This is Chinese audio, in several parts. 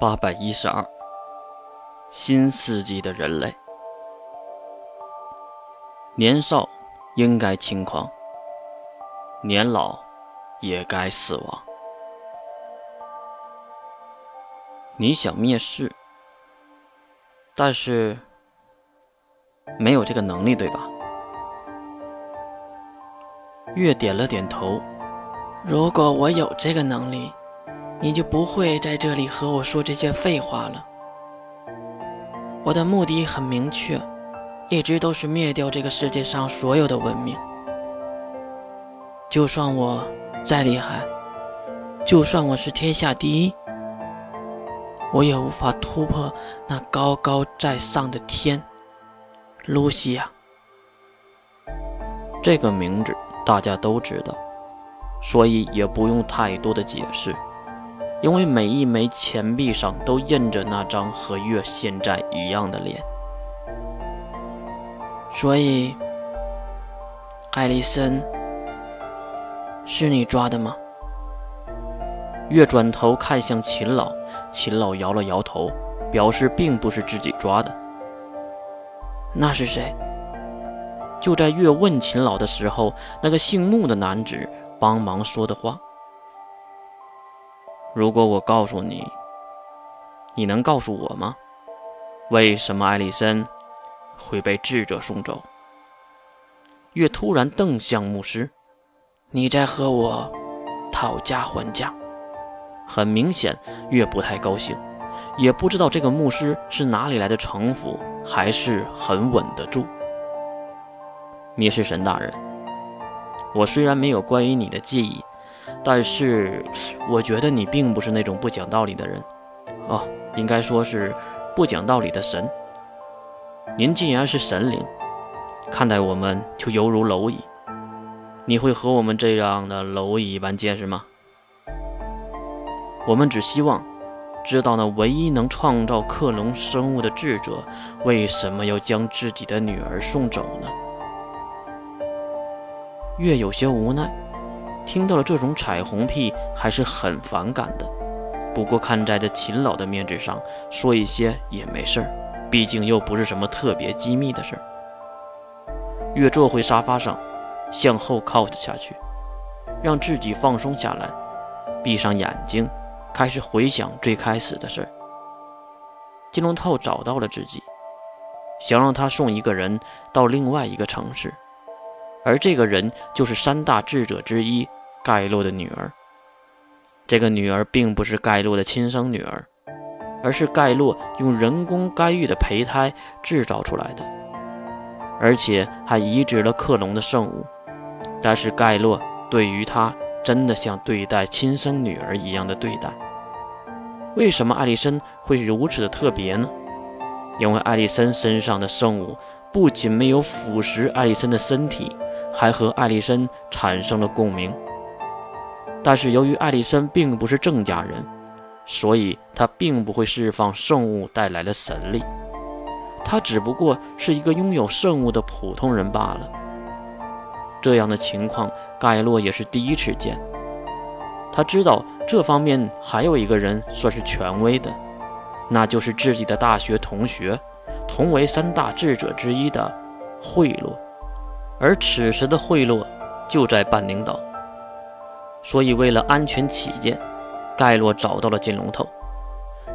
八百一十二，新世纪的人类，年少应该轻狂，年老也该死亡。你想灭世，但是没有这个能力，对吧？月点了点头。如果我有这个能力。你就不会在这里和我说这些废话了。我的目的很明确，一直都是灭掉这个世界上所有的文明。就算我再厉害，就算我是天下第一，我也无法突破那高高在上的天。露西亚，这个名字大家都知道，所以也不用太多的解释。因为每一枚钱币上都印着那张和月现在一样的脸，所以，艾丽森，是你抓的吗？月转头看向秦老，秦老摇了摇头，表示并不是自己抓的。那是谁？就在月问秦老的时候，那个姓穆的男子帮忙说的话。如果我告诉你，你能告诉我吗？为什么艾丽森会被智者送走？月突然瞪向牧师：“你在和我讨价还价？”很明显，月不太高兴，也不知道这个牧师是哪里来的城府，还是很稳得住。你是神大人，我虽然没有关于你的记忆。但是，我觉得你并不是那种不讲道理的人，哦，应该说是不讲道理的神。您既然是神灵，看待我们就犹如蝼蚁，你会和我们这样的蝼蚁一般见识吗？我们只希望知道那唯一能创造克隆生物的智者，为什么要将自己的女儿送走呢？月有些无奈。听到了这种彩虹屁，还是很反感的。不过看在这秦老的面子上，说一些也没事儿，毕竟又不是什么特别机密的事儿。月坐回沙发上，向后靠着下去，让自己放松下来，闭上眼睛，开始回想最开始的事儿。金龙套找到了自己，想让他送一个人到另外一个城市，而这个人就是三大智者之一。盖洛的女儿，这个女儿并不是盖洛的亲生女儿，而是盖洛用人工干预的胚胎制造出来的，而且还移植了克隆的圣物。但是盖洛对于她真的像对待亲生女儿一样的对待。为什么艾丽森会如此的特别呢？因为艾丽森身上的圣物不仅没有腐蚀艾丽森的身体，还和艾丽森产生了共鸣。但是由于艾丽森并不是郑家人，所以他并不会释放圣物带来的神力，他只不过是一个拥有圣物的普通人罢了。这样的情况，盖洛也是第一次见。他知道这方面还有一个人算是权威的，那就是自己的大学同学，同为三大智者之一的贿赂。而此时的贿赂就在半宁岛。所以，为了安全起见，盖洛找到了金龙头，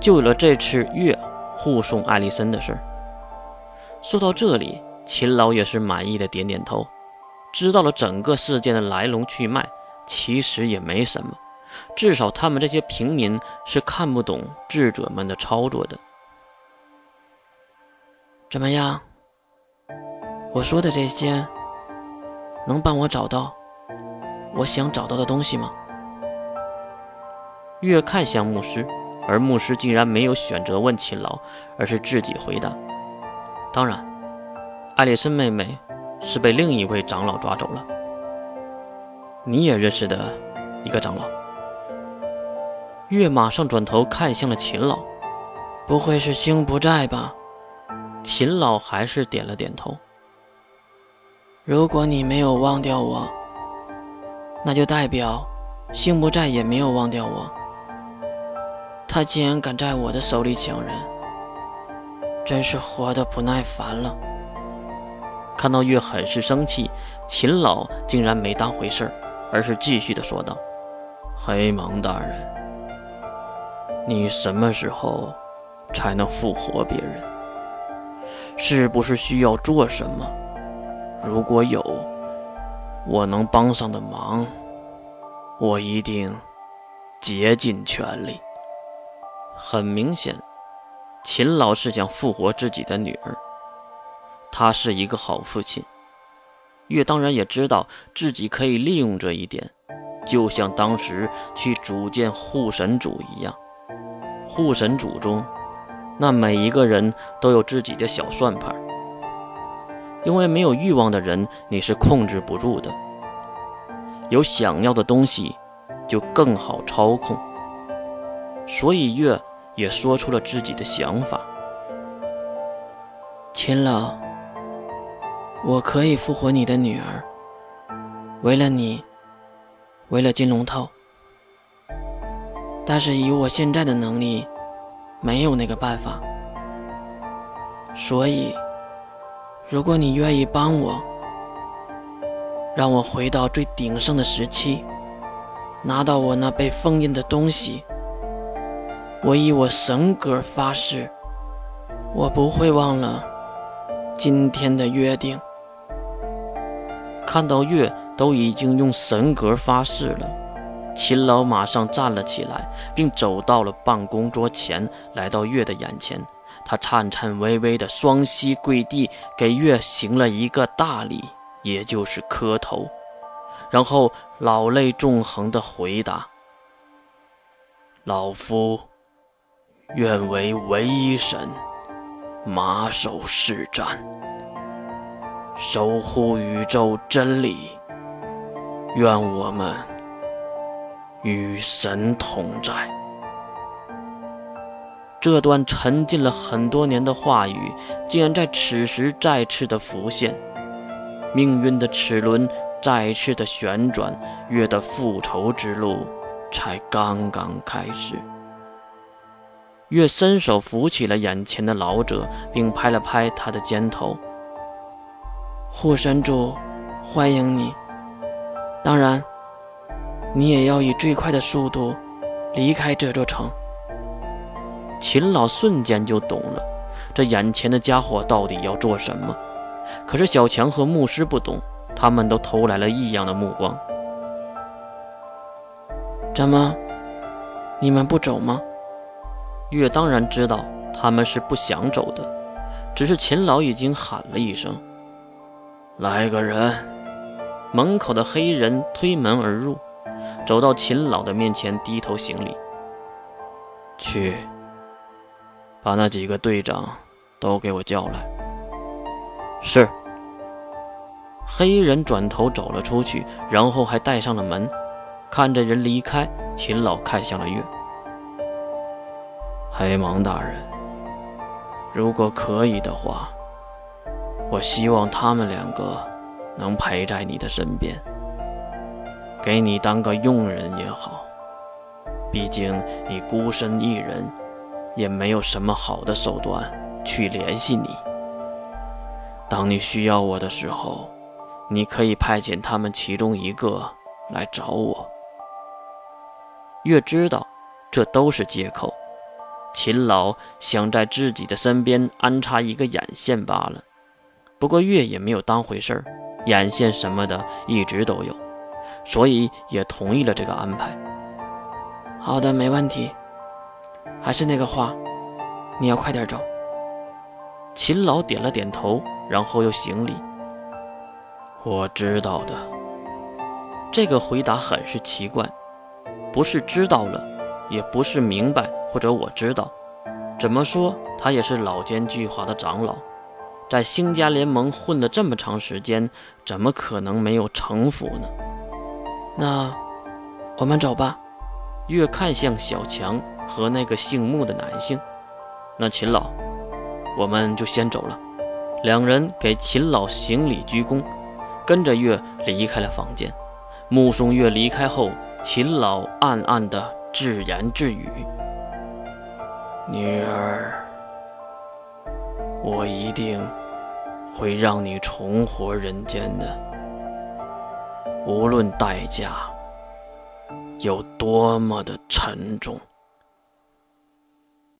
就有了这次月护送艾丽森的事。说到这里，秦老也是满意的点点头，知道了整个事件的来龙去脉。其实也没什么，至少他们这些平民是看不懂智者们的操作的。怎么样？我说的这些，能帮我找到？我想找到的东西吗？月看向牧师，而牧师竟然没有选择问秦老，而是自己回答：“当然，艾丽森妹妹是被另一位长老抓走了。你也认识的一个长老。”月马上转头看向了秦老：“不会是星不在吧？”秦老还是点了点头：“如果你没有忘掉我。”那就代表，星不在也没有忘掉我。他竟然敢在我的手里抢人，真是活得不耐烦了。看到月很是生气，秦老竟然没当回事儿，而是继续的说道：“黑蒙大人，你什么时候才能复活别人？是不是需要做什么？如果有我能帮上的忙，我一定竭尽全力。”很明显，秦老是想复活自己的女儿。他是一个好父亲。月当然也知道自己可以利用这一点，就像当时去组建护神组一样。护神组中，那每一个人都有自己的小算盘。因为没有欲望的人，你是控制不住的；有想要的东西，就更好操控。所以月。也说出了自己的想法。秦老，我可以复活你的女儿，为了你，为了金龙头。但是以我现在的能力，没有那个办法。所以，如果你愿意帮我，让我回到最鼎盛的时期，拿到我那被封印的东西。我以我神格发誓，我不会忘了今天的约定。看到月都已经用神格发誓了，秦老马上站了起来，并走到了办公桌前，来到月的眼前。他颤颤巍巍的双膝跪地，给月行了一个大礼，也就是磕头，然后老泪纵横的回答：“老夫。”愿为唯一神，马首是瞻，守护宇宙真理。愿我们与神同在。这段沉浸了很多年的话语，竟然在此时再次的浮现。命运的齿轮再次的旋转，月的复仇之路才刚刚开始。月伸手扶起了眼前的老者，并拍了拍他的肩头。护神主，欢迎你。当然，你也要以最快的速度离开这座城。秦老瞬间就懂了，这眼前的家伙到底要做什么。可是小强和牧师不懂，他们都投来了异样的目光。怎么，你们不走吗？月当然知道他们是不想走的，只是秦老已经喊了一声：“来个人！”门口的黑人推门而入，走到秦老的面前，低头行礼：“去，把那几个队长都给我叫来。”是。黑人转头走了出去，然后还带上了门。看着人离开，秦老看向了月。黑芒大人，如果可以的话，我希望他们两个能陪在你的身边，给你当个佣人也好。毕竟你孤身一人，也没有什么好的手段去联系你。当你需要我的时候，你可以派遣他们其中一个来找我。月知道，这都是借口。秦老想在自己的身边安插一个眼线罢了，不过月也没有当回事儿，眼线什么的一直都有，所以也同意了这个安排。好的，没问题。还是那个话，你要快点走。秦老点了点头，然后又行礼。我知道的。这个回答很是奇怪，不是知道了，也不是明白。或者我知道，怎么说他也是老奸巨猾的长老，在星家联盟混了这么长时间，怎么可能没有城府呢？那我们走吧。越看向小强和那个姓穆的男性，那秦老，我们就先走了。两人给秦老行礼鞠躬，跟着月离开了房间。目送月离开后，秦老暗暗的自言自语。女儿，我一定会让你重活人间的，无论代价有多么的沉重。